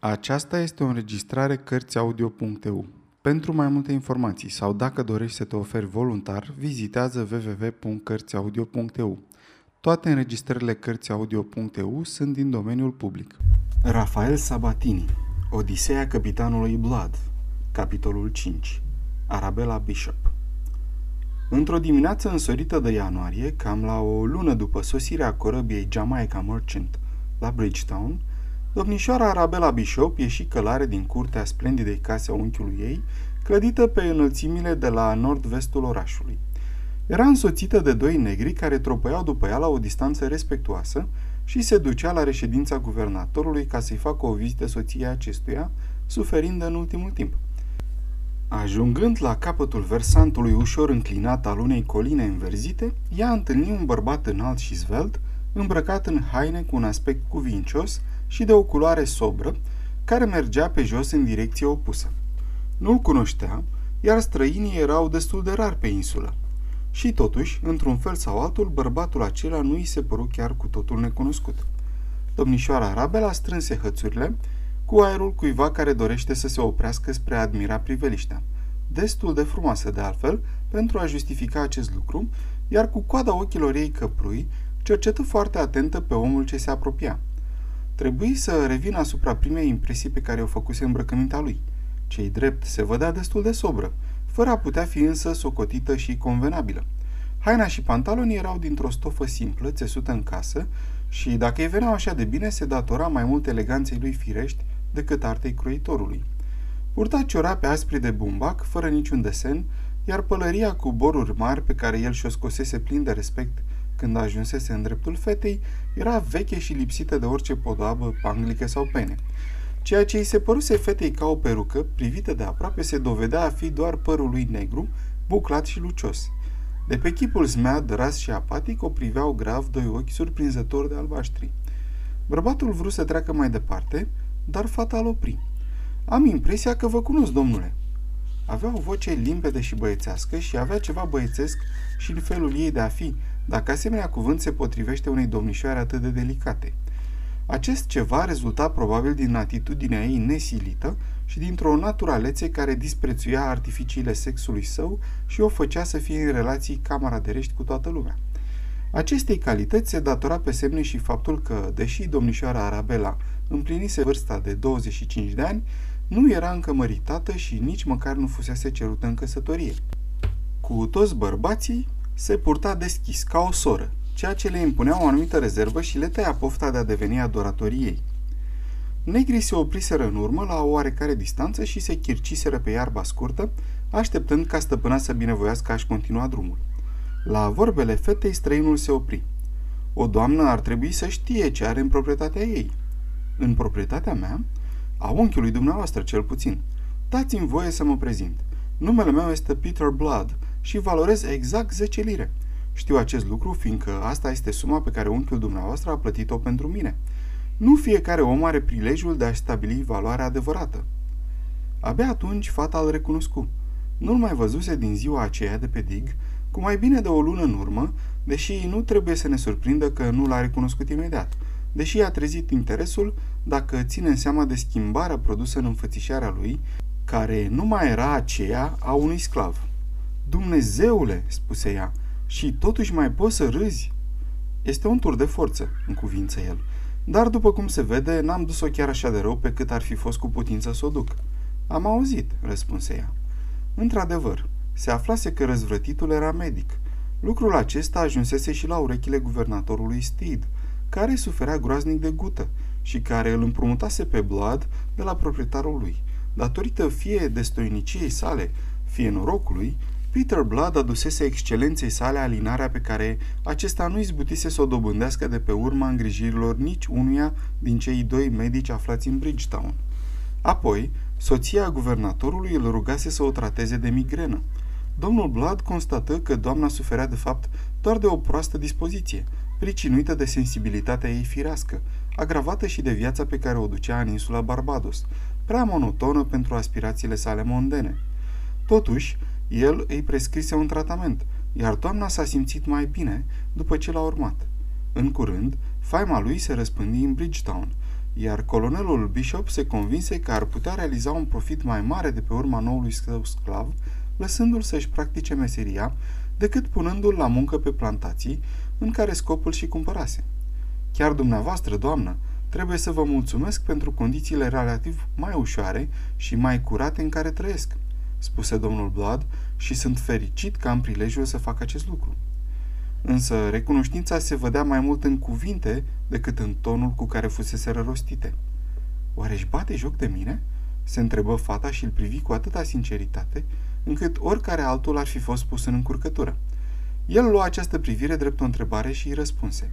Aceasta este o înregistrare Cărțiaudio.eu. Pentru mai multe informații sau dacă dorești să te oferi voluntar, vizitează www.cărțiaudio.eu. Toate înregistrările Cărțiaudio.eu sunt din domeniul public. Rafael Sabatini Odiseea capitanului Blood Capitolul 5 Arabella Bishop Într-o dimineață însorită de ianuarie, cam la o lună după sosirea corăbiei Jamaica Merchant la Bridgetown, Domnișoara Arabella Bishop ieși călare din curtea splendidei case a unchiului ei, clădită pe înălțimile de la nord-vestul orașului. Era însoțită de doi negri care tropăiau după ea la o distanță respectuoasă și se ducea la reședința guvernatorului ca să-i facă o vizită soției acestuia, suferind în ultimul timp. Ajungând la capătul versantului ușor înclinat al unei coline înverzite, ea întâlni un bărbat înalt și zvelt, îmbrăcat în haine cu un aspect cuvincios, și de o culoare sobră, care mergea pe jos în direcție opusă. Nu-l cunoștea, iar străinii erau destul de rar pe insulă. Și totuși, într-un fel sau altul, bărbatul acela nu îi se păru chiar cu totul necunoscut. Domnișoara Arabela strânse hățurile cu aerul cuiva care dorește să se oprească spre a admira priveliștea. Destul de frumoasă, de altfel, pentru a justifica acest lucru, iar cu coada ochilor ei căprui, cercetă foarte atentă pe omul ce se apropia. Trebuie să revin asupra primei impresii pe care o făcuse îmbrăcămintea lui. Cei drept se vădea destul de sobră, fără a putea fi însă socotită și convenabilă. Haina și pantalonii erau dintr-o stofă simplă, țesută în casă, și dacă îi veneau așa de bine, se datora mai mult eleganței lui firești decât artei croitorului. Purta ciorape aspri de bumbac, fără niciun desen, iar pălăria cu boruri mari pe care el și-o scosese plin de respect când ajunsese în dreptul fetei, era veche și lipsită de orice podoabă, panglică sau pene. Ceea ce îi se păruse fetei ca o perucă, privită de aproape, se dovedea a fi doar părul lui negru, buclat și lucios. De pe chipul smead, ras și apatic, o priveau grav doi ochi surprinzători de albaștri. Bărbatul vrut să treacă mai departe, dar fata îl opri. Am impresia că vă cunosc, domnule." Avea o voce limpede și băiețească și avea ceva băiețesc și în felul ei de a fi, dacă asemenea cuvânt se potrivește unei domnișoare atât de delicate. Acest ceva rezulta probabil din atitudinea ei nesilită și dintr-o naturalețe care disprețuia artificiile sexului său și o făcea să fie în relații camaraderești cu toată lumea. Acestei calități se datora pe semne și faptul că, deși domnișoara Arabela împlinise vârsta de 25 de ani, nu era încă măritată și nici măcar nu fusese cerută în căsătorie. Cu toți bărbații, se purta deschis, ca o soră, ceea ce le impunea o anumită rezervă și le tăia pofta de a deveni adoratorii ei. Negrii se opriseră în urmă la o oarecare distanță și se chirciseră pe iarba scurtă, așteptând ca stăpâna să binevoiască a-și continua drumul. La vorbele fetei, străinul se opri. O doamnă ar trebui să știe ce are în proprietatea ei. În proprietatea mea? A unchiului dumneavoastră, cel puțin. Dați-mi voie să mă prezint. Numele meu este Peter Blood și valorez exact 10 lire. Știu acest lucru fiindcă asta este suma pe care unchiul dumneavoastră a plătit-o pentru mine. Nu fiecare om are prilejul de a stabili valoarea adevărată. Abia atunci fata îl recunoscu. Nu-l mai văzuse din ziua aceea de pe dig, cu mai bine de o lună în urmă, deși nu trebuie să ne surprindă că nu l-a recunoscut imediat, deși a trezit interesul dacă ține seama de schimbarea produsă în înfățișarea lui, care nu mai era aceea a unui sclav. Dumnezeule, spuse ea, și totuși mai poți să râzi? Este un tur de forță, în cuvință el. Dar, după cum se vede, n-am dus-o chiar așa de rău pe cât ar fi fost cu putință să o duc. Am auzit, răspunse ea. Într-adevăr, se aflase că răzvrătitul era medic. Lucrul acesta ajunsese și la urechile guvernatorului Steed, care suferea groaznic de gută și care îl împrumutase pe Blood de la proprietarul lui. Datorită fie destoiniciei sale, fie norocului, Peter Blood adusese excelenței sale alinarea pe care acesta nu izbutise să o dobândească de pe urma îngrijirilor nici unuia din cei doi medici aflați în Bridgetown. Apoi, soția guvernatorului îl rugase să o trateze de migrenă. Domnul Blood constată că doamna suferea de fapt doar de o proastă dispoziție, pricinuită de sensibilitatea ei firească, agravată și de viața pe care o ducea în insula Barbados, prea monotonă pentru aspirațiile sale mondene. Totuși, el îi prescrise un tratament, iar doamna s-a simțit mai bine după ce l-a urmat. În curând, faima lui se răspândi în Bridgetown, iar colonelul Bishop se convinse că ar putea realiza un profit mai mare de pe urma noului său sclav, lăsându-l să-și practice meseria, decât punându-l la muncă pe plantații, în care scopul și cumpărase. Chiar dumneavoastră, doamnă, trebuie să vă mulțumesc pentru condițiile relativ mai ușoare și mai curate în care trăiesc, spuse domnul Blood și sunt fericit că am prilejul să fac acest lucru. Însă recunoștința se vădea mai mult în cuvinte decât în tonul cu care fusese rostite. Oare își bate joc de mine? se întrebă fata și îl privi cu atâta sinceritate, încât oricare altul ar fi fost pus în încurcătură. El lua această privire drept o întrebare și îi răspunse.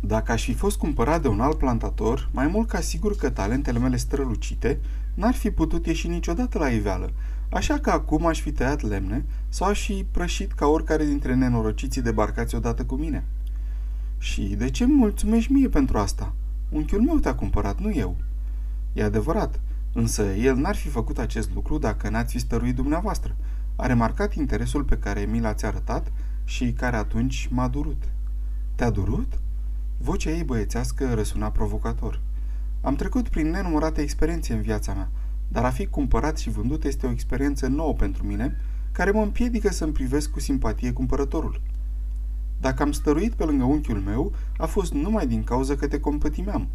Dacă aș fi fost cumpărat de un alt plantator, mai mult ca sigur că talentele mele strălucite n-ar fi putut ieși niciodată la iveală, așa că acum aș fi tăiat lemne sau aș fi prășit ca oricare dintre nenorociții debarcați odată cu mine. Și de ce îmi mulțumești mie pentru asta? Unchiul meu te-a cumpărat, nu eu. E adevărat, însă el n-ar fi făcut acest lucru dacă n-ați fi stăruit dumneavoastră. A remarcat interesul pe care mi l-ați arătat și care atunci m-a durut. Te-a durut? Vocea ei băiețească răsuna provocator. Am trecut prin nenumărate experiențe în viața mea, dar a fi cumpărat și vândut este o experiență nouă pentru mine, care mă împiedică să-mi privesc cu simpatie cumpărătorul. Dacă am stăruit pe lângă unchiul meu, a fost numai din cauza că te compătimeam.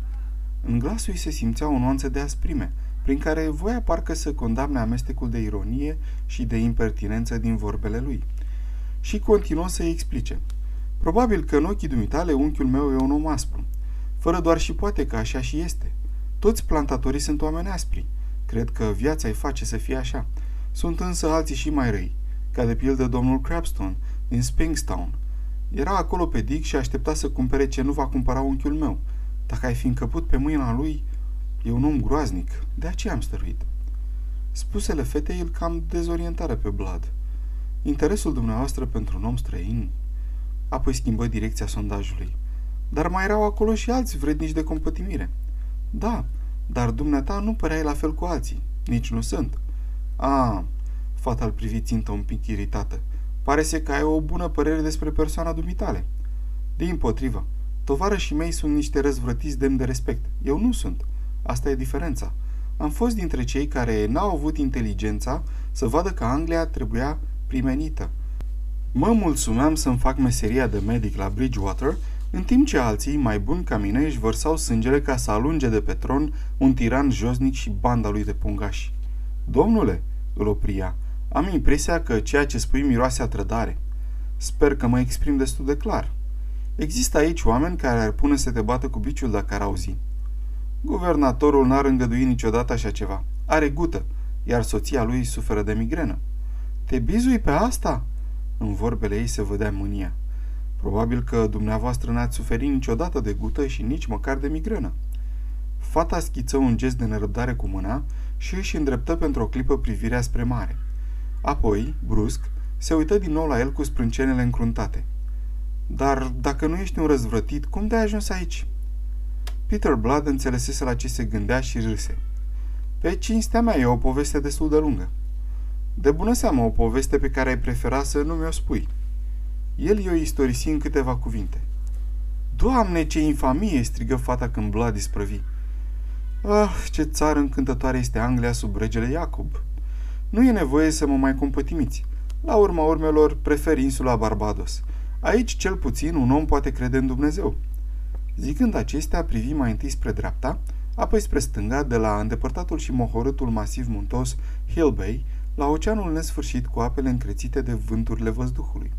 În glasul ei se simțea o nuanță de asprime, prin care voia parcă să condamne amestecul de ironie și de impertinență din vorbele lui. Și continuă să-i explice. Probabil că în ochii dumitale unchiul meu e un om aspru. Fără doar și poate că așa și este. Toți plantatorii sunt oameni aspri. Cred că viața îi face să fie așa. Sunt însă alții și mai răi, ca de pildă domnul Crabstone din Springstown. Era acolo pe Dick și aștepta să cumpere ce nu va cumpăra unchiul meu. Dacă ai fi încăput pe mâina lui, e un om groaznic, de aceea am stăruit. Spusele fetei îl cam dezorientare pe Blood. Interesul dumneavoastră pentru un om străin Apoi schimbă direcția sondajului. Dar mai erau acolo și alți vrednici de compătimire. Da, dar dumneata nu păreai la fel cu alții. Nici nu sunt. A, fata îl privi țintă un pic iritată. Pare să că ai o bună părere despre persoana dumitale. Din potrivă, tovarășii mei sunt niște răzvrătiți demn de respect. Eu nu sunt. Asta e diferența. Am fost dintre cei care n-au avut inteligența să vadă că Anglia trebuia primenită. Mă mulțumeam să-mi fac meseria de medic la Bridgewater, în timp ce alții, mai buni ca mine, își vărsau sângele ca să alunge de pe tron un tiran josnic și banda lui de pungași. Domnule, îl opria, am impresia că ceea ce spui miroase a trădare. Sper că mă exprim destul de clar. Există aici oameni care ar pune să te bată cu biciul dacă ar auzi. Guvernatorul n-ar îngădui niciodată așa ceva. Are gută, iar soția lui suferă de migrenă. Te bizui pe asta?" În vorbele ei se vedea mânia. Probabil că dumneavoastră n-ați suferit niciodată de gută și nici măcar de migrenă. Fata schiță un gest de nerăbdare cu mâna și își îndreptă pentru o clipă privirea spre mare. Apoi, brusc, se uită din nou la el cu sprâncenele încruntate. Dar dacă nu ești un răzvrătit, cum de-ai ajuns aici?" Peter Blood înțelesese la ce se gândea și râse. Pe cinstea mea e o poveste destul de lungă. De bună seamă o poveste pe care ai prefera să nu mi-o spui. El i-o istorisi în câteva cuvinte. Doamne, ce infamie!" strigă fata când Vlad isprăvi. Ah, ce țară încântătoare este Anglia sub regele Iacob! Nu e nevoie să mă mai compătimiți. La urma urmelor, prefer insula Barbados. Aici, cel puțin, un om poate crede în Dumnezeu. Zicând acestea, privi mai întâi spre dreapta, apoi spre stânga, de la îndepărtatul și mohorâtul masiv muntos Hill Bay, la oceanul nesfârșit cu apele încrețite de vânturile văzduhului.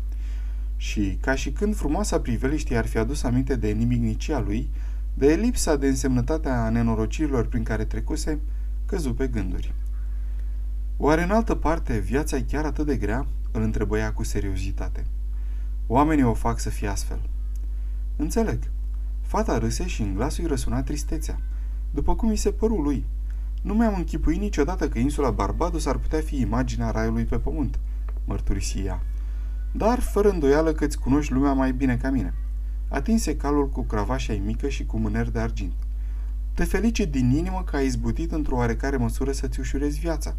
Și, ca și când frumoasa priveliște ar fi adus aminte de nimicnicia lui, de lipsa de însemnătate a nenorocirilor prin care trecuse, căzu pe gânduri. Oare în altă parte viața e chiar atât de grea? Îl întrebă ea cu seriozitate. Oamenii o fac să fie astfel. Înțeleg. Fata râse și în glasul îi răsuna tristețea, după cum i se păru lui – nu mi-am închipuit niciodată că insula Barbados ar putea fi imaginea raiului pe pământ, mărturisi ea. Dar, fără îndoială că îți cunoști lumea mai bine ca mine. Atinse calul cu cravașa mică și cu mâner de argint. Te felicit din inimă că ai izbutit într-o oarecare măsură să-ți ușurezi viața.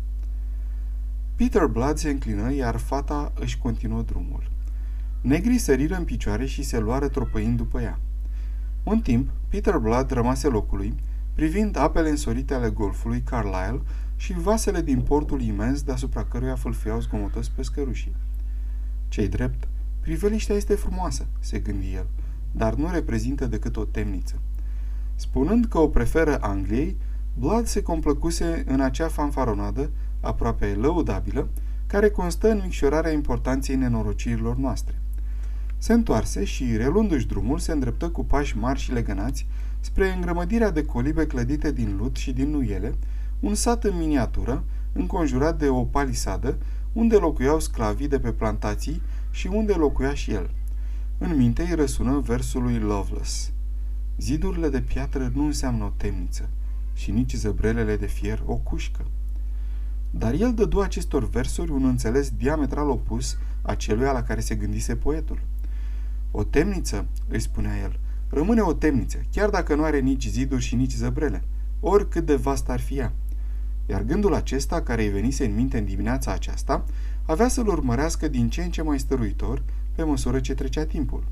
Peter Blood se înclină, iar fata își continuă drumul. Negrii săriră în picioare și se luară tropăind după ea. Un timp, Peter Blood rămase locului, privind apele însorite ale golfului Carlisle și vasele din portul imens deasupra căruia fâlfeau zgomotos pescărușii. Cei drept, priveliștea este frumoasă, se gândi el, dar nu reprezintă decât o temniță. Spunând că o preferă Angliei, Blood se complăcuse în acea fanfaronadă, aproape lăudabilă, care constă în micșorarea importanței nenorocirilor noastre. Se întoarse și, reluându-și drumul, se îndreptă cu pași mari și legănați spre îngrămădirea de colibe clădite din lut și din nuiele, un sat în miniatură, înconjurat de o palisadă, unde locuiau sclavii de pe plantații și unde locuia și el. În minte îi răsună versul lui Loveless. Zidurile de piatră nu înseamnă o temniță și nici zăbrelele de fier o cușcă. Dar el dădu acestor versuri un înțeles diametral opus aceluia la care se gândise poetul. O temniță, îi spunea el, rămâne o temniță, chiar dacă nu are nici ziduri și nici zăbrele, oricât de vast ar fi ea. Iar gândul acesta, care îi venise în minte în dimineața aceasta, avea să-l urmărească din ce în ce mai stăruitor pe măsură ce trecea timpul.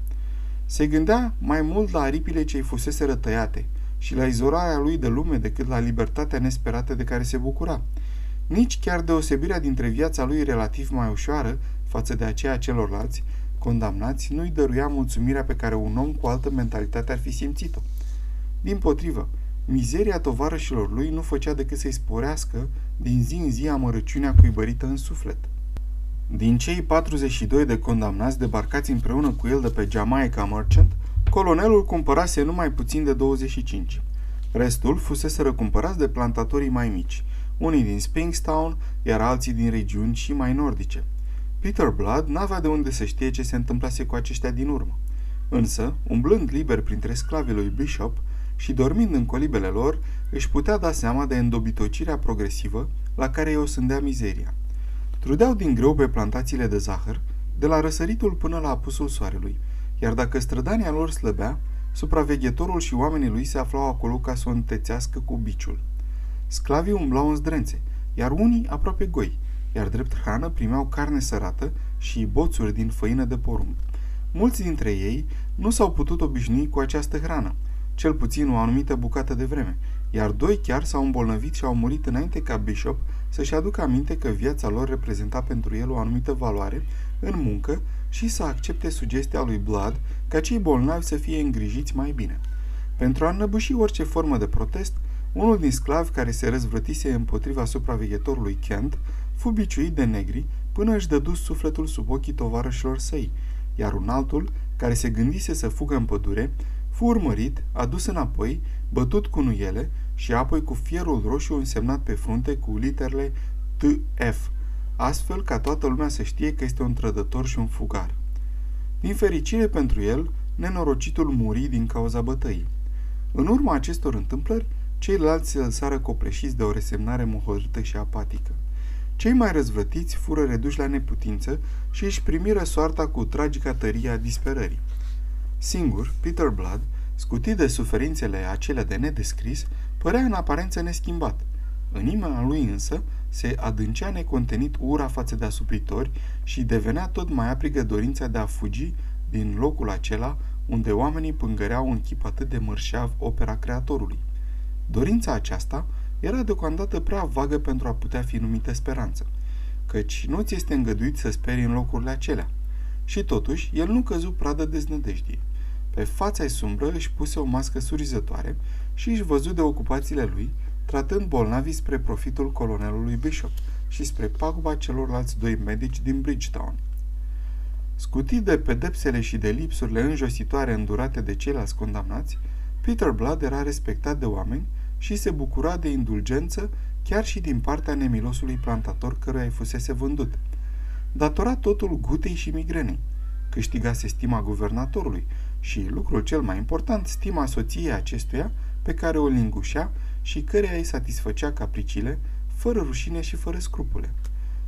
Se gândea mai mult la aripile ce îi fusese rătăiate și la izolarea lui de lume decât la libertatea nesperată de care se bucura. Nici chiar deosebirea dintre viața lui relativ mai ușoară față de aceea celorlalți, condamnați, nu-i dăruia mulțumirea pe care un om cu altă mentalitate ar fi simțit-o. Din potrivă, mizeria tovarășilor lui nu făcea decât să-i sporească din zi în zi amărăciunea cuibărită în suflet. Din cei 42 de condamnați debarcați împreună cu el de pe Jamaica Merchant, colonelul cumpărase numai puțin de 25. Restul fusese răcumpărați de plantatorii mai mici, unii din Springstown, iar alții din regiuni și mai nordice. Peter Blood n-avea de unde să știe ce se întâmplase cu aceștia din urmă. Însă, umblând liber printre sclavii lui Bishop și dormind în colibele lor, își putea da seama de îndobitocirea progresivă la care o sândea mizeria. Trudeau din greu pe plantațiile de zahăr, de la răsăritul până la apusul soarelui, iar dacă strădania lor slăbea, supraveghetorul și oamenii lui se aflau acolo ca să o întețească cu biciul. Sclavii umblau în zdrențe, iar unii aproape goi, iar drept hrană primeau carne sărată și boțuri din făină de porumb. Mulți dintre ei nu s-au putut obișnui cu această hrană, cel puțin o anumită bucată de vreme, iar doi chiar s-au îmbolnăvit și au murit înainte ca Bishop să-și aducă aminte că viața lor reprezenta pentru el o anumită valoare în muncă și să accepte sugestia lui Blood ca cei bolnavi să fie îngrijiți mai bine. Pentru a înnăbuși orice formă de protest, unul din sclavi care se răzvrătise împotriva supraveghetorului Kent fu biciuit de negri până își dădu sufletul sub ochii tovarășilor săi, iar un altul, care se gândise să fugă în pădure, fu urmărit, adus înapoi, bătut cu nuiele și apoi cu fierul roșu însemnat pe frunte cu literele TF, astfel ca toată lumea să știe că este un trădător și un fugar. Din fericire pentru el, nenorocitul muri din cauza bătăii. În urma acestor întâmplări, ceilalți se lăsară copleșiți de o resemnare mohorâtă și apatică. Cei mai răzvrătiți fură reduși la neputință și își primiră soarta cu tragica tărie a disperării. Singur, Peter Blood, scutit de suferințele acelea de nedescris, părea în aparență neschimbat. În inima lui însă se adâncea necontenit ura față de asupritori și devenea tot mai aprigă dorința de a fugi din locul acela unde oamenii pângăreau în chip atât de mărșav opera creatorului. Dorința aceasta era deocamdată prea vagă pentru a putea fi numită speranță, căci nu ți este îngăduit să speri în locurile acelea. Și totuși, el nu căzu pradă deznădejdii. Pe fața sumbră își puse o mască surizătoare și își văzu de ocupațiile lui, tratând bolnavii spre profitul colonelului Bishop și spre paguba celorlalți doi medici din Bridgetown. Scutit de pedepsele și de lipsurile înjositoare îndurate de ceilalți condamnați, Peter Blood era respectat de oameni și se bucura de indulgență chiar și din partea nemilosului plantator căruia îi fusese vândut. Datora totul gutei și migrenei. Câștigase stima guvernatorului și, lucrul cel mai important, stima soției acestuia pe care o lingușea și căreia îi satisfăcea capriciile, fără rușine și fără scrupule.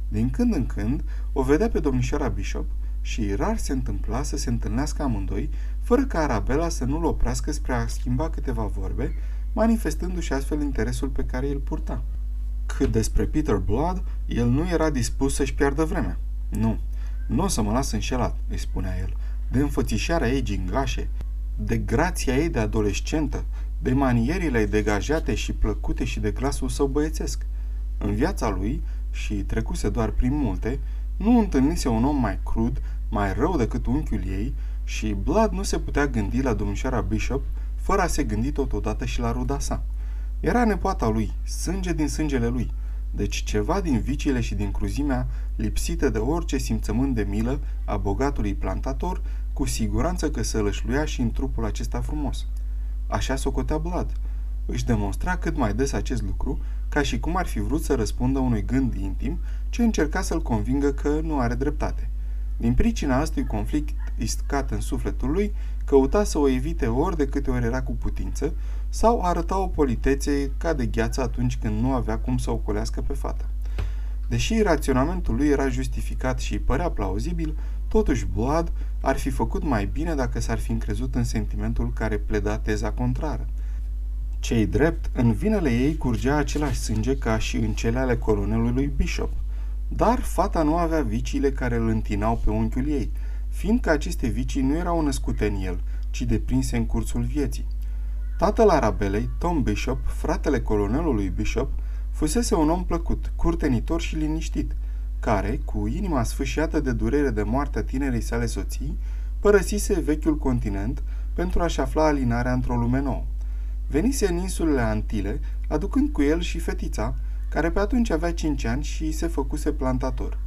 Din când în când o vedea pe domnișoara Bishop și rar se întâmpla să se întâlnească amândoi, fără ca Arabela să nu-l oprească spre a schimba câteva vorbe manifestându-și astfel interesul pe care îl purta. Cât despre Peter Blood, el nu era dispus să-și piardă vremea. Nu, nu o să mă las înșelat, îi spunea el, de înfățișarea ei gingașe, de grația ei de adolescentă, de manierile degajate și plăcute și de glasul său băiețesc. În viața lui, și trecuse doar prin multe, nu întâlnise un om mai crud, mai rău decât unchiul ei și Blood nu se putea gândi la domnișoara Bishop fără a se gândi totodată și la ruda sa. Era nepoata lui, sânge din sângele lui, deci ceva din viciile și din cruzimea lipsită de orice simțământ de milă a bogatului plantator, cu siguranță că să lășluia și în trupul acesta frumos. Așa socotea Blad. Își demonstra cât mai des acest lucru, ca și cum ar fi vrut să răspundă unui gând intim ce încerca să-l convingă că nu are dreptate. Din pricina acestui conflict iscat în sufletul lui, căuta să o evite ori de câte ori era cu putință, sau arăta o politețe ca de gheață atunci când nu avea cum să ocolească pe fata. Deși raționamentul lui era justificat și părea plauzibil, totuși Blood ar fi făcut mai bine dacă s-ar fi încrezut în sentimentul care pleda teza contrară. Cei drept, în vinele ei curgea același sânge ca și în cele ale colonelului Bishop. Dar fata nu avea viciile care îl întinau pe unchiul ei, fiindcă aceste vicii nu erau născute în el, ci deprinse în cursul vieții. Tatăl Arabelei, Tom Bishop, fratele colonelului Bishop, fusese un om plăcut, curtenitor și liniștit, care, cu inima sfâșiată de durere de moartea tinerei sale soții, părăsise vechiul continent pentru a-și afla alinarea într-o lume nouă. Venise în insulele Antile, aducând cu el și fetița, care pe atunci avea cinci ani și se făcuse plantator.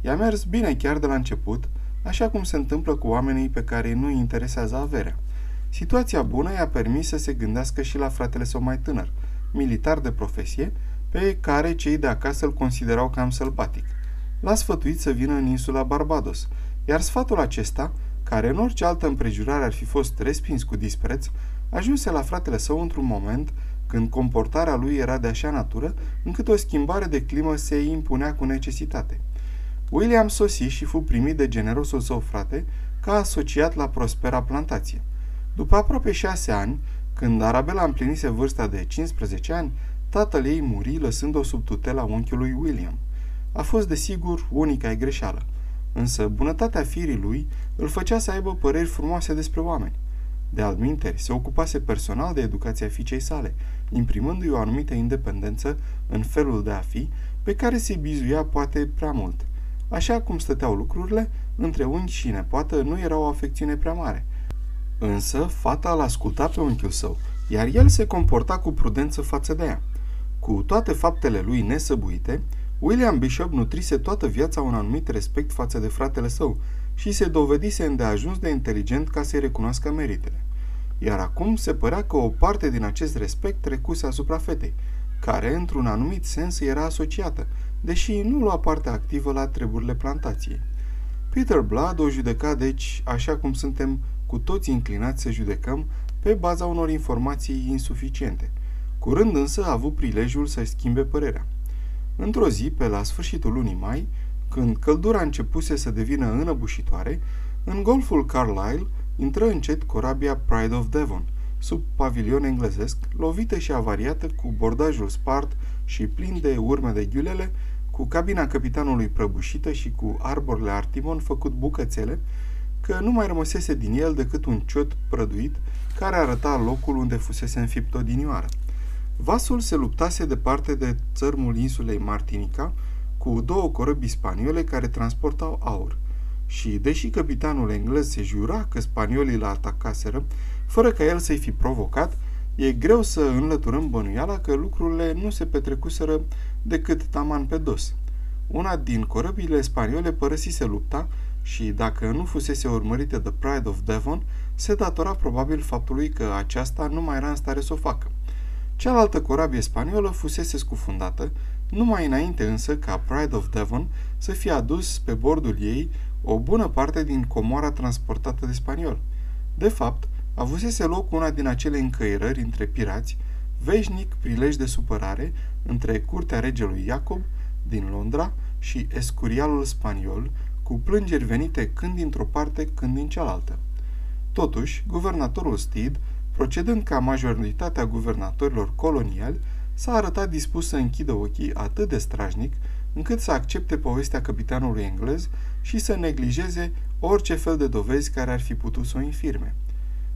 I-a mers bine chiar de la început, așa cum se întâmplă cu oamenii pe care nu îi interesează averea. Situația bună i-a permis să se gândească și la fratele său mai tânăr, militar de profesie, pe care cei de acasă îl considerau cam sălbatic. L-a sfătuit să vină în insula Barbados, iar sfatul acesta, care în orice altă împrejurare ar fi fost respins cu dispreț, ajunse la fratele său într-un moment când comportarea lui era de așa natură încât o schimbare de climă se impunea cu necesitate. William sosi și fu primit de generosul său frate ca asociat la prospera plantație. După aproape șase ani, când Arabela împlinise vârsta de 15 ani, tatăl ei muri lăsând-o sub tutela unchiului William. A fost, desigur, unica greșeală, însă bunătatea firii lui îl făcea să aibă păreri frumoase despre oameni. De altminteri, se ocupase personal de educația fiicei sale, imprimându-i o anumită independență în felul de a fi, pe care se bizuia poate prea mult. Așa cum stăteau lucrurile, între unchi și nepoată nu era o afecțiune prea mare. Însă, fata îl asculta pe unchiul său, iar el se comporta cu prudență față de ea. Cu toate faptele lui nesăbuite, William Bishop nutrise toată viața un anumit respect față de fratele său și se dovedise îndeajuns de inteligent ca să-i recunoască meritele. Iar acum se părea că o parte din acest respect trecuse asupra fetei, care, într-un anumit sens, era asociată, deși nu lua parte activă la treburile plantației. Peter Blood o judeca, deci, așa cum suntem cu toți inclinați să judecăm, pe baza unor informații insuficiente. Curând însă a avut prilejul să-și schimbe părerea. Într-o zi, pe la sfârșitul lunii mai, când căldura începuse să devină înăbușitoare, în golful Carlisle intră încet corabia Pride of Devon, sub pavilion englezesc, lovită și avariată cu bordajul spart și plin de urme de ghiulele, cu cabina capitanului prăbușită și cu arborile artimon făcut bucățele, că nu mai rămăsese din el decât un ciot prăduit care arăta locul unde fusese înfipt odinioară. Vasul se luptase departe de țărmul insulei Martinica cu două corăbii spaniole care transportau aur. Și, deși capitanul englez se jura că spaniolii l atacaseră, fără ca el să-i fi provocat, e greu să înlăturăm bănuiala că lucrurile nu se petrecuseră decât taman pe dos. Una din corăbile spaniole părăsise lupta și, dacă nu fusese urmărită de Pride of Devon, se datora probabil faptului că aceasta nu mai era în stare să o facă. Cealaltă corabie spaniolă fusese scufundată, numai înainte însă ca Pride of Devon să fie adus pe bordul ei o bună parte din comoara transportată de spaniol. De fapt, avusese loc una din acele încăierări între pirați, veșnic prilej de supărare între curtea regelui Iacob din Londra și escurialul spaniol, cu plângeri venite când dintr-o parte, când din cealaltă. Totuși, guvernatorul Steed procedând ca majoritatea guvernatorilor coloniali, s-a arătat dispus să închidă ochii atât de strajnic, încât să accepte povestea capitanului englez și să neglijeze orice fel de dovezi care ar fi putut să o infirme.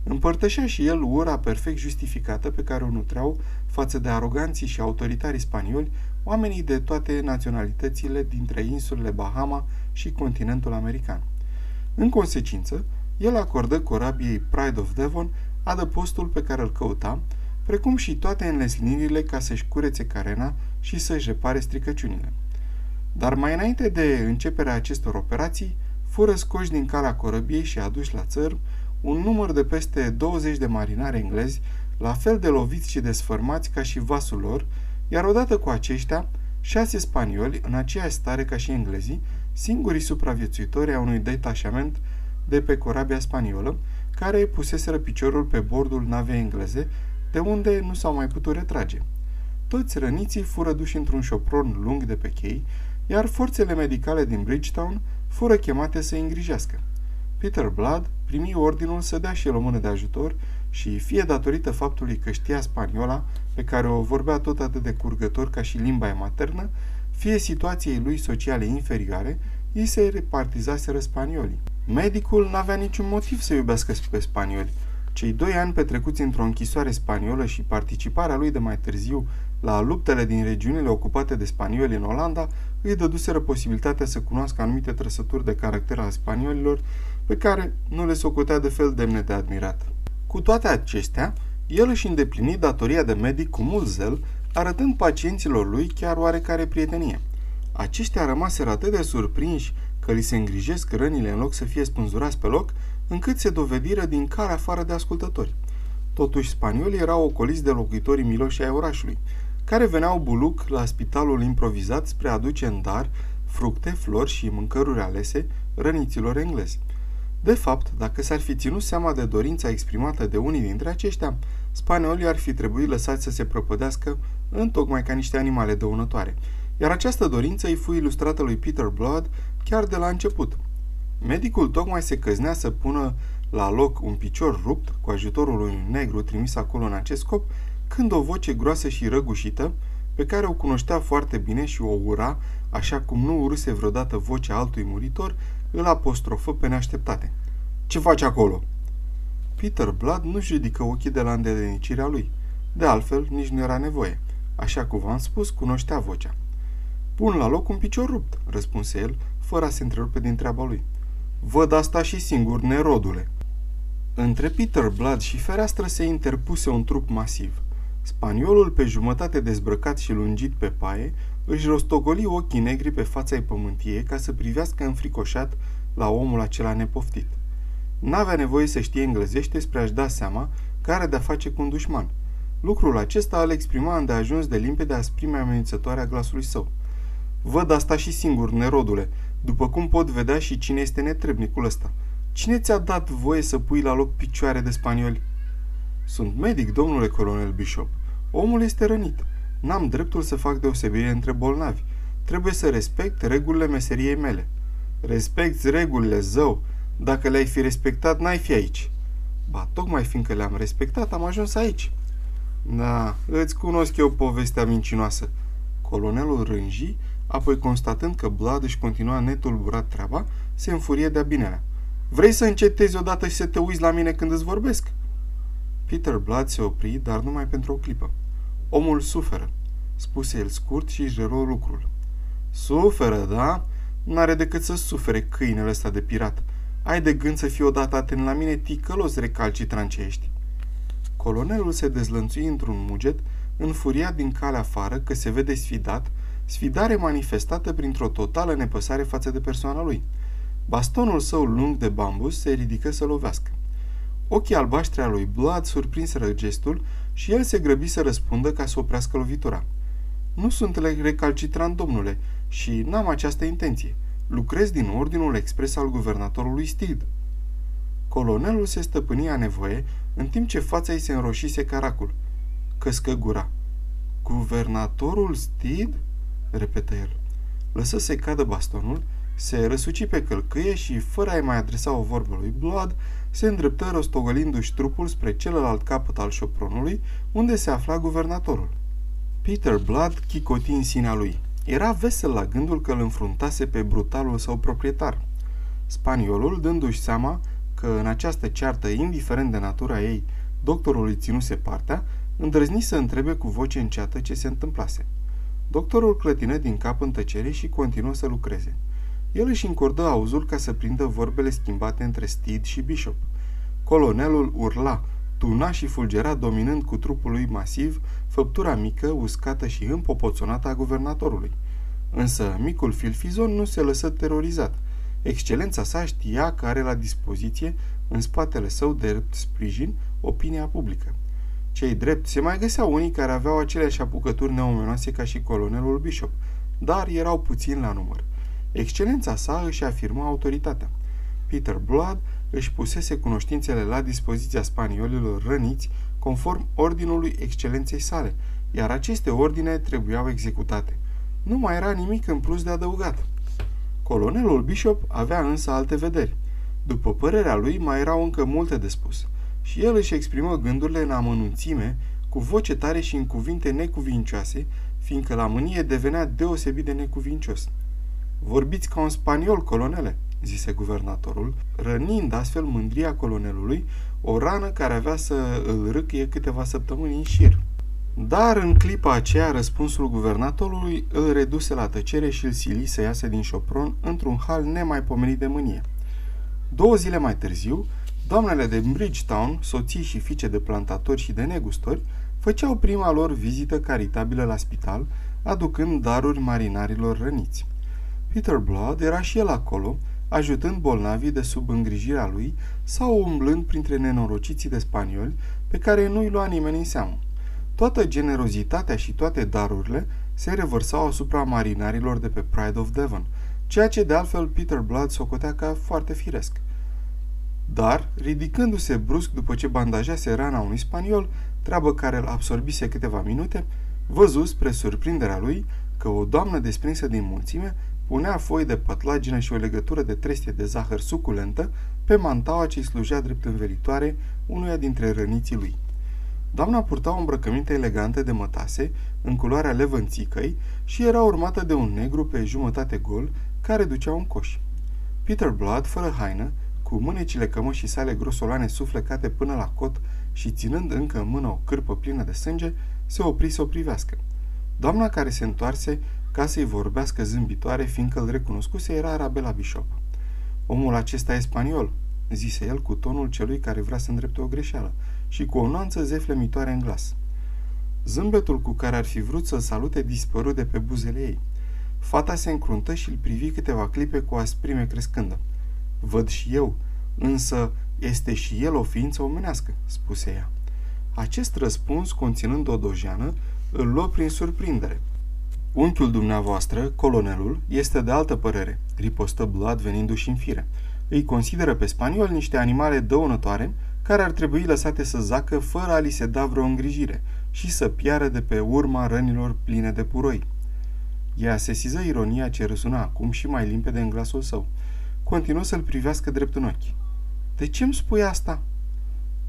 Împărtășea și el ura perfect justificată pe care o nutreau față de aroganții și autoritarii spanioli oamenii de toate naționalitățile dintre insulele Bahama și continentul american. În consecință, el acordă corabiei Pride of Devon adăpostul pe care îl căuta, precum și toate înlesnirile ca să-și curețe carena și să-și repare stricăciunile. Dar mai înainte de începerea acestor operații, fură scoși din calea corăbiei și aduși la țărm un număr de peste 20 de marinari englezi, la fel de loviți și desfărmați ca și vasul lor, iar odată cu aceștia, șase spanioli, în aceeași stare ca și englezii, singurii supraviețuitori a unui detașament de pe corabia spaniolă, care puseseră piciorul pe bordul navei engleze, de unde nu s-au mai putut retrage. Toți răniții fură duși într-un șopron lung de pe chei, iar forțele medicale din Bridgetown fură chemate să îngrijească. Peter Blood primi ordinul să dea și el o mână de ajutor și, fie datorită faptului că știa spaniola, pe care o vorbea tot atât de curgător ca și limba maternă, fie situației lui sociale inferioare, ei se repartizaseră spaniolii. Medicul n-avea niciun motiv să iubească pe spanioli. Cei doi ani petrecuți într-o închisoare spaniolă și participarea lui de mai târziu la luptele din regiunile ocupate de spanioli în Olanda îi dăduseră posibilitatea să cunoască anumite trăsături de caracter al spaniolilor pe care nu le socotea de fel demne de admirat. Cu toate acestea, el își îndeplini datoria de medic cu mult zel, arătând pacienților lui chiar oarecare prietenie. Aceștia rămaseră atât de surprinși că li se îngrijesc rănile în loc să fie spânzurați pe loc, încât se dovediră din care afară de ascultători. Totuși, spaniolii erau ocoliți de locuitorii miloși ai orașului, care veneau buluc la spitalul improvizat spre a aduce în dar fructe, flori și mâncăruri alese răniților englezi. De fapt, dacă s-ar fi ținut seama de dorința exprimată de unii dintre aceștia, spaniolii ar fi trebuit lăsați să se prăpădească în tocmai ca niște animale dăunătoare, iar această dorință îi fu ilustrată lui Peter Blood chiar de la început. Medicul tocmai se căznea să pună la loc un picior rupt cu ajutorul unui negru trimis acolo în acest scop, când o voce groasă și răgușită, pe care o cunoștea foarte bine și o ura, așa cum nu urâse vreodată vocea altui muritor, îl apostrofă pe neașteptate. Ce faci acolo?" Peter Blood nu-și ridică ochii de la îndelenicirea lui. De altfel, nici nu era nevoie. Așa cum v-am spus, cunoștea vocea. Pun la loc un picior rupt, răspunse el, fără a se întrerupe din treaba lui. Văd asta și singur, nerodule. Între Peter Blood și fereastră se interpuse un trup masiv. Spaniolul, pe jumătate dezbrăcat și lungit pe paie, își rostogoli ochii negri pe fața ei pământie ca să privească înfricoșat la omul acela nepoftit. N-avea nevoie să știe englezește spre a-și da seama că are de-a face cu un dușman. Lucrul acesta îl exprima îndeajuns de limpede asprime amenințătoare a glasului său. Văd asta și singur, nerodule, după cum pot vedea și cine este netrebnicul ăsta. Cine ți-a dat voie să pui la loc picioare de spanioli? Sunt medic, domnule colonel Bishop. Omul este rănit. N-am dreptul să fac deosebire între bolnavi. Trebuie să respect regulile meseriei mele. Respecti regulile, zău. Dacă le-ai fi respectat, n-ai fi aici. Ba, tocmai fiindcă le-am respectat, am ajuns aici. Da, îți cunosc eu povestea mincinoasă. Colonelul rânji, apoi constatând că Blad își continua netulburat treaba, se înfurie de-a binelea. Vrei să încetezi odată și să te uiți la mine când îți vorbesc?" Peter Blood se opri, dar numai pentru o clipă. Omul suferă, spuse el scurt și își lucrul. Suferă, da? N-are decât să sufere câinele ăsta de pirat. Ai de gând să fii odată atent la mine, ticălos recalcitrant ce ești. Colonelul se dezlănțui într-un muget, înfuriat din calea afară că se vede sfidat, sfidare manifestată printr-o totală nepăsare față de persoana lui. Bastonul său lung de bambus se ridică să lovească. Ochii albaștri al lui Blood surprinseră gestul și el se grăbi să răspundă ca să oprească lovitura. Nu sunt recalcitrant, domnule, și n-am această intenție. Lucrez din ordinul expres al guvernatorului Steed. Colonelul se stăpânia nevoie, în timp ce fața ei se înroșise caracul. Căscă gura. Guvernatorul Steed? Repetă el. Lăsă să cadă bastonul, se răsuci pe călcâie și, fără a-i mai adresa o vorbă lui Blood, se îndreptă rostogălindu-și trupul spre celălalt capăt al șopronului, unde se afla guvernatorul. Peter Blood chicoti în sinea lui. Era vesel la gândul că îl înfruntase pe brutalul său proprietar. Spaniolul, dându-și seama că în această ceartă, indiferent de natura ei, doctorul îi ținuse partea, îndrăzni să întrebe cu voce înceată ce se întâmplase. Doctorul clătină din cap în tăcere și continuă să lucreze. El își încordă auzul ca să prindă vorbele schimbate între Steed și Bishop. Colonelul urla, tuna și fulgera dominând cu trupul lui masiv făptura mică, uscată și împopoțonată a guvernatorului. Însă micul filfizon nu se lăsă terorizat. Excelența sa știa că are la dispoziție, în spatele său de sprijin, opinia publică. Cei drept, se mai găseau unii care aveau aceleași apucături neomenoase ca și colonelul Bishop, dar erau puțini la număr. Excelența sa își afirma autoritatea. Peter Blood își pusese cunoștințele la dispoziția spaniolilor răniți conform ordinului excelenței sale, iar aceste ordine trebuiau executate. Nu mai era nimic în plus de adăugat. Colonelul Bishop avea însă alte vederi. După părerea lui, mai erau încă multe de spus. Și el își exprimă gândurile în amănunțime, cu voce tare și în cuvinte necuvincioase, fiindcă la mânie devenea deosebit de necuvincios. Vorbiți ca un spaniol, colonele, zise guvernatorul, rănind astfel mândria colonelului, o rană care avea să îl râcâie câteva săptămâni în șir. Dar în clipa aceea răspunsul guvernatorului îl reduse la tăcere și îl sili să iasă din șopron într-un hal nemaipomenit de mânie. Două zile mai târziu, doamnele de Bridgetown, soții și fiice de plantatori și de negustori, făceau prima lor vizită caritabilă la spital, aducând daruri marinarilor răniți. Peter Blood era și el acolo, ajutând bolnavii de sub îngrijirea lui sau umblând printre nenorociții de spanioli pe care nu-i lua nimeni în seamă. Toată generozitatea și toate darurile se revărsau asupra marinarilor de pe Pride of Devon, ceea ce de altfel Peter Blood socotea ca foarte firesc. Dar, ridicându-se brusc după ce bandajase rana unui spaniol, treabă care îl absorbise câteva minute, văzu spre surprinderea lui că o doamnă desprinsă din mulțime punea foi de pătlagină și o legătură de trestie de zahăr suculentă pe mantaua ce îi slujea drept învelitoare unuia dintre răniții lui. Doamna purta o îmbrăcăminte elegante de mătase, în culoarea levănțicăi, și era urmată de un negru pe jumătate gol, care ducea un coș. Peter Blood, fără haină, cu mânecile cămășii sale grosolane suflecate până la cot și ținând încă în mână o cârpă plină de sânge, se opri să o privească. Doamna care se întoarse ca să-i vorbească zâmbitoare, fiindcă îl recunoscuse, era Arabela Bishop. Omul acesta e spaniol, zise el cu tonul celui care vrea să îndrepte o greșeală și cu o nuanță zeflemitoare în glas. Zâmbetul cu care ar fi vrut să-l salute dispăru de pe buzele ei. Fata se încruntă și îl privi câteva clipe cu asprime crescândă. Văd și eu, însă este și el o ființă omenească, spuse ea. Acest răspuns, conținând o dojeană, îl luă prin surprindere. Unchiul dumneavoastră, colonelul, este de altă părere, ripostă Blood venindu-și în fire. Îi consideră pe spaniol niște animale dăunătoare care ar trebui lăsate să zacă fără a li se da vreo îngrijire și să piară de pe urma rănilor pline de puroi. Ea sesiză ironia ce răsuna acum și mai limpede în glasul său. Continuă să-l privească drept în ochi. De ce îmi spui asta?"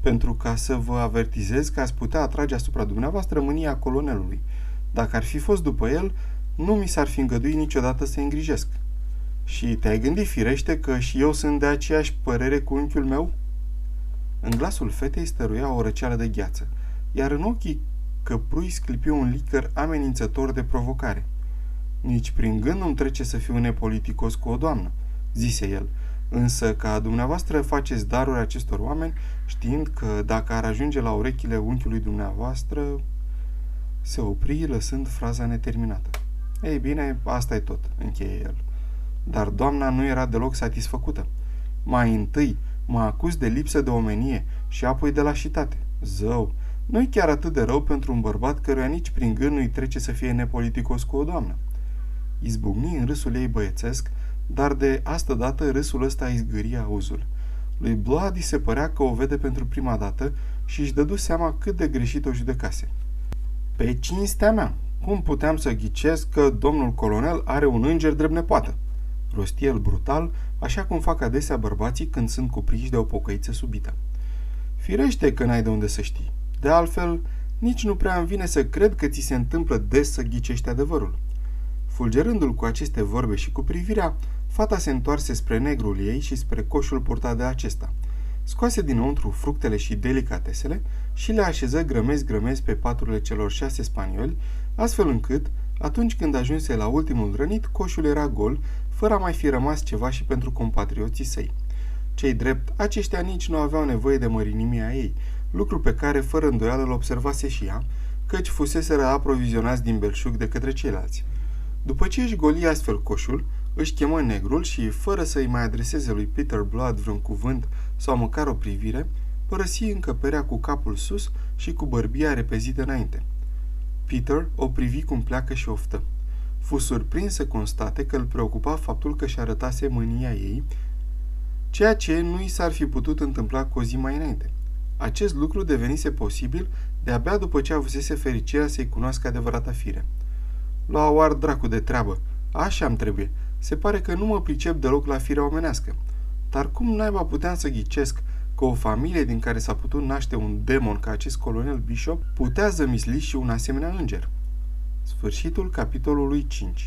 Pentru ca să vă avertizez că ați putea atrage asupra dumneavoastră mânia colonelului. Dacă ar fi fost după el, nu mi s-ar fi îngăduit niciodată să îngrijesc. Și te-ai gândit firește că și eu sunt de aceeași părere cu unchiul meu?" În glasul fetei stăruia o răceală de gheață, iar în ochii căprui sclipi un licăr amenințător de provocare. Nici prin gând nu-mi trece să fiu nepoliticos cu o doamnă, zise el, însă ca dumneavoastră faceți daruri acestor oameni, știind că dacă ar ajunge la urechile unchiului dumneavoastră... Se opri lăsând fraza neterminată. Ei bine, asta e tot, încheie el. Dar doamna nu era deloc satisfăcută. Mai întâi, Mă acuz de lipsă de omenie și apoi de lașitate. Zău, nu-i chiar atât de rău pentru un bărbat căruia nici prin gând nu-i trece să fie nepoliticos cu o doamnă. Izbucni în râsul ei băiețesc, dar de asta dată râsul ăsta izgâria auzul. Lui Bloody se părea că o vede pentru prima dată și își dădu seama cât de greșit o judecase. Pe cinstea mea, cum puteam să ghicesc că domnul colonel are un înger drept nepoată? rosti el brutal, așa cum fac adesea bărbații când sunt cuprinși de o pocăiță subită. Firește că n-ai de unde să știi. De altfel, nici nu prea îmi vine să cred că ți se întâmplă des să ghicești adevărul. Fulgerându-l cu aceste vorbe și cu privirea, fata se întoarse spre negrul ei și spre coșul purtat de acesta. scoase dinăuntru fructele și delicatesele și le așeză grămezi-grămezi pe paturile celor șase spanioli, astfel încât, atunci când ajunse la ultimul rănit, coșul era gol, fără a mai fi rămas ceva și pentru compatrioții săi. Cei drept, aceștia nici nu aveau nevoie de mărinimia ei, lucru pe care, fără îndoială, îl observase și ea, căci fuseseră aprovizionați din belșug de către ceilalți. După ce își goli astfel coșul, își chemă negrul și, fără să-i mai adreseze lui Peter Blood vreun cuvânt sau măcar o privire, părăsi încăperea cu capul sus și cu bărbia repezită înainte. Peter o privi cum pleacă și oftă. Fu surprins să constate că îl preocupa faptul că și arătase mânia ei, ceea ce nu i s-ar fi putut întâmpla cu o zi mai înainte. Acest lucru devenise posibil de-abia după ce avusese fericirea să-i cunoască adevărata fire. Lua oar dracu de treabă. Așa am trebuie. Se pare că nu mă pricep deloc la firea omenească. Dar cum naiba puteam să ghicesc că o familie din care s-a putut naște un demon ca acest colonel Bishop putea zămisli și un asemenea înger? Sfârșitul capitolului 5